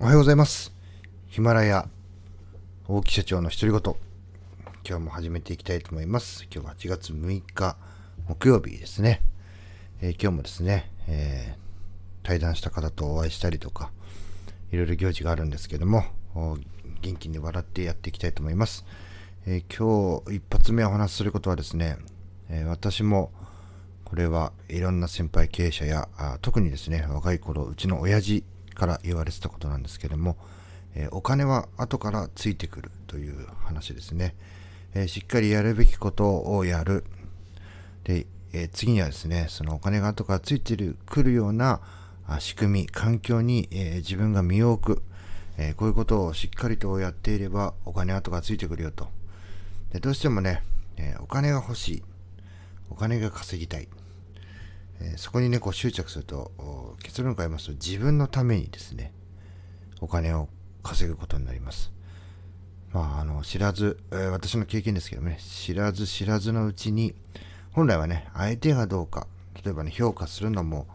おはようございます。ヒマラヤ大木社長の独り言。今日も始めていきたいと思います。今日は8月6日木曜日ですね。えー今日もですね、えー対談した方とお会いしたりとか、いろいろ行事があるんですけども、元気に笑ってやっていきたいと思います。えー今日一発目お話しすることはですね、え私もこれはいろんな先輩経営者やあ特にですね若い頃うちの親父から言われてたことなんですけども、えお金は後からついてくるという話ですね、えしっかりやるべきことをやる。で、え次にはですねそのお金が後からついてくるような仕組み環境に、え自分が身を置く、えこういうことをしっかりとやっていればお金後からついてくるよと。でどうしてもね、えお金が欲しい。お金が稼ぎたい。えそこにねこう執着すると結論から言いますと自分のためにですねお金を稼ぐことになります。まああの知らず、えー私の経験ですけどね知らず知らずのうちに本来はね相手がどうか例えばね評価するのも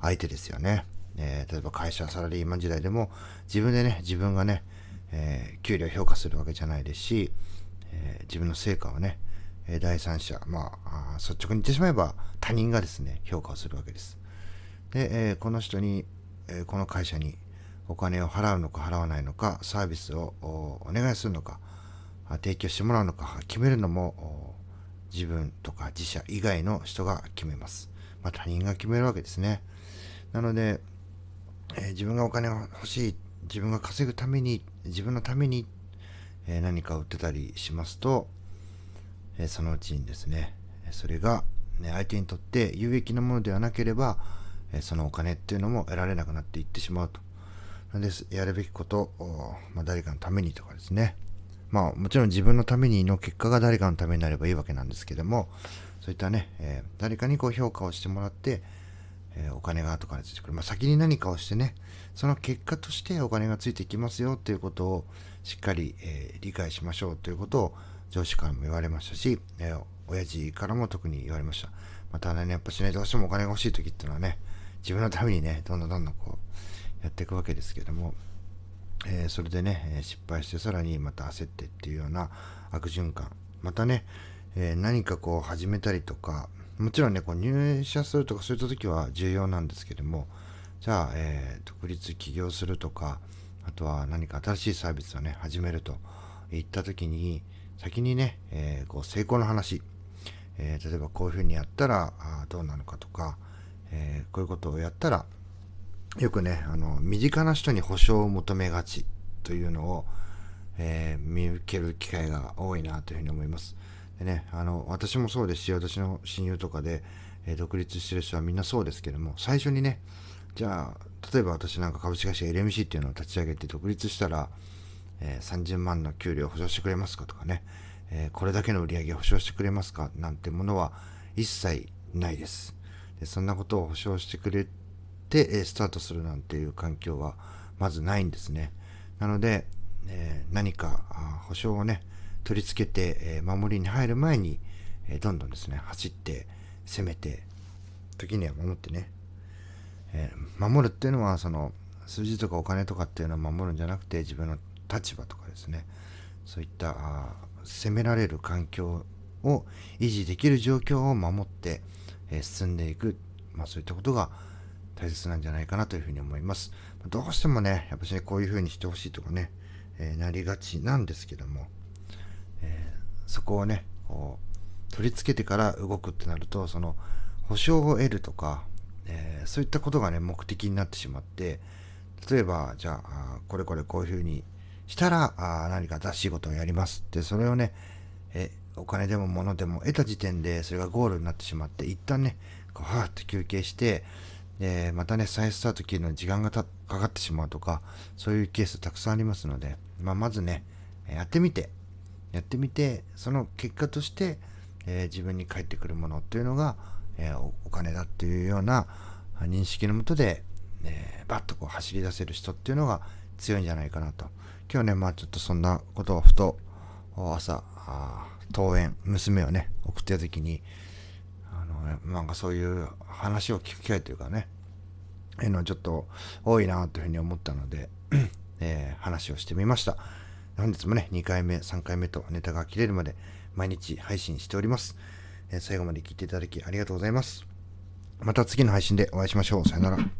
相手ですよね、えー例えば会社サラリーマン時代でも自分でね自分がね、えー給料評価するわけじゃないですし、え自分の成果をねえー第三者、まあ、率直に言ってしまえば他人がですね、評価をするわけです。で、えーこの人に、えーこの会社にお金を払うのか払わないのか、サービスをお願いするのか、提供してもらうのか決めるのも自分とか自社以外の人が決めます。まあ、他人が決めるわけですね。なので、えー自分がお金が欲しい、自分が稼ぐために、自分のために、えー何か売ってたりしますと、えそのうちにですね、それが、ね、相手にとって有益なものではなければ、えそのお金っていうのも得られなくなっていってしまうと。なんですやるべきことを、まあ、誰かのためにとかですね。まあもちろん自分のためにの結果が誰かのためになればいいわけなんですけども、そういったね、えー誰かにこう評価をしてもらって、えーお金が後からついてくる。まあ、先に何かをしてね、その結果としてお金がついていきますよということをしっかり、えー理解しましょうということを上司からも言われましたし、えー親父からも特に言われました。またね、やっぱしね、どうしてもお金が欲しい時っていうのはね、自分のためにね、どんどんどんどんこう、やっていくわけですけども、えーそれでね、え失敗してさらにまた焦ってっていうような悪循環。またね、えー何かこう始めたりとか、もちろんね、こう入社するとかそういった時は重要なんですけども、じゃあ、えー独立起業するとか、あとは何か新しいサービスをね、始めるといった時に、先にね、えーこう成功の話、えー例えばこういうふうにやったらあどうなのかとか、えーこういうことをやったらよくね、あの、身近な人に保証を求めがちというのを、え見受ける機会が多いなというふうに思います。でね、あの、私もそうですし、私の親友とかで、え独立してる人はみんなそうですけども、最初にね、じゃあ、例えば私なんか株式会社 LMC っていうのを立ち上げて独立したら、えー30万の給料を保証してくれますか？とかね、えーこれだけの売り上げを保証してくれますか？なんてものは一切ないです。でそんなことを保証してくれて、えスタートするなんていう環境はまずないんですね。なので、え何かあ保証をね、取り付けて、え守りに入る前に、えどんどんですね、走って、攻めて、時には守ってね、え守るっていうのはその数字とかお金とかっていうのを守るんじゃなくて自分の立場とかですねそういった責められる環境を維持できる状況を守って、え進んでいく、まあ、そういったことが大切なんじゃないかなというふうに思います。どうしてもねやっぱしねこういうふうにしてほしいとかね、えーなりがちなんですけども、えーそこをねこう取り付けてから動くってなるとその保証を得るとか、えーそういったことがね目的になってしまって例えばじゃあこれこれこういうふうにしたらあ何か新しいことをやりますってそれをねえお金でも物でも得た時点でそれがゴールになってしまって一旦ねこうはーって休憩してでまたね再スタート切るのに時間がかかってしまうとかそういうケースたくさんありますので、まあ、まずねやってみてやってみてその結果として、えー自分に返ってくるものっていうのが、えーお金だっていうような認識のもとで、えーバッとこう走り出せる人っていうのが強いんじゃないかなと。今日ねまあちょっとそんなことをふと朝登園娘をね送ってた時にあのなんかそういう話を聞く機会というかねいうのちょっと多いなというふうに思ったので、えー話をしてみました。本日もね、2回目、3回目とネタが切れるまで毎日配信しております。えー最後まで聞いていただきありがとうございます。また次の配信でお会いしましょう。さよなら。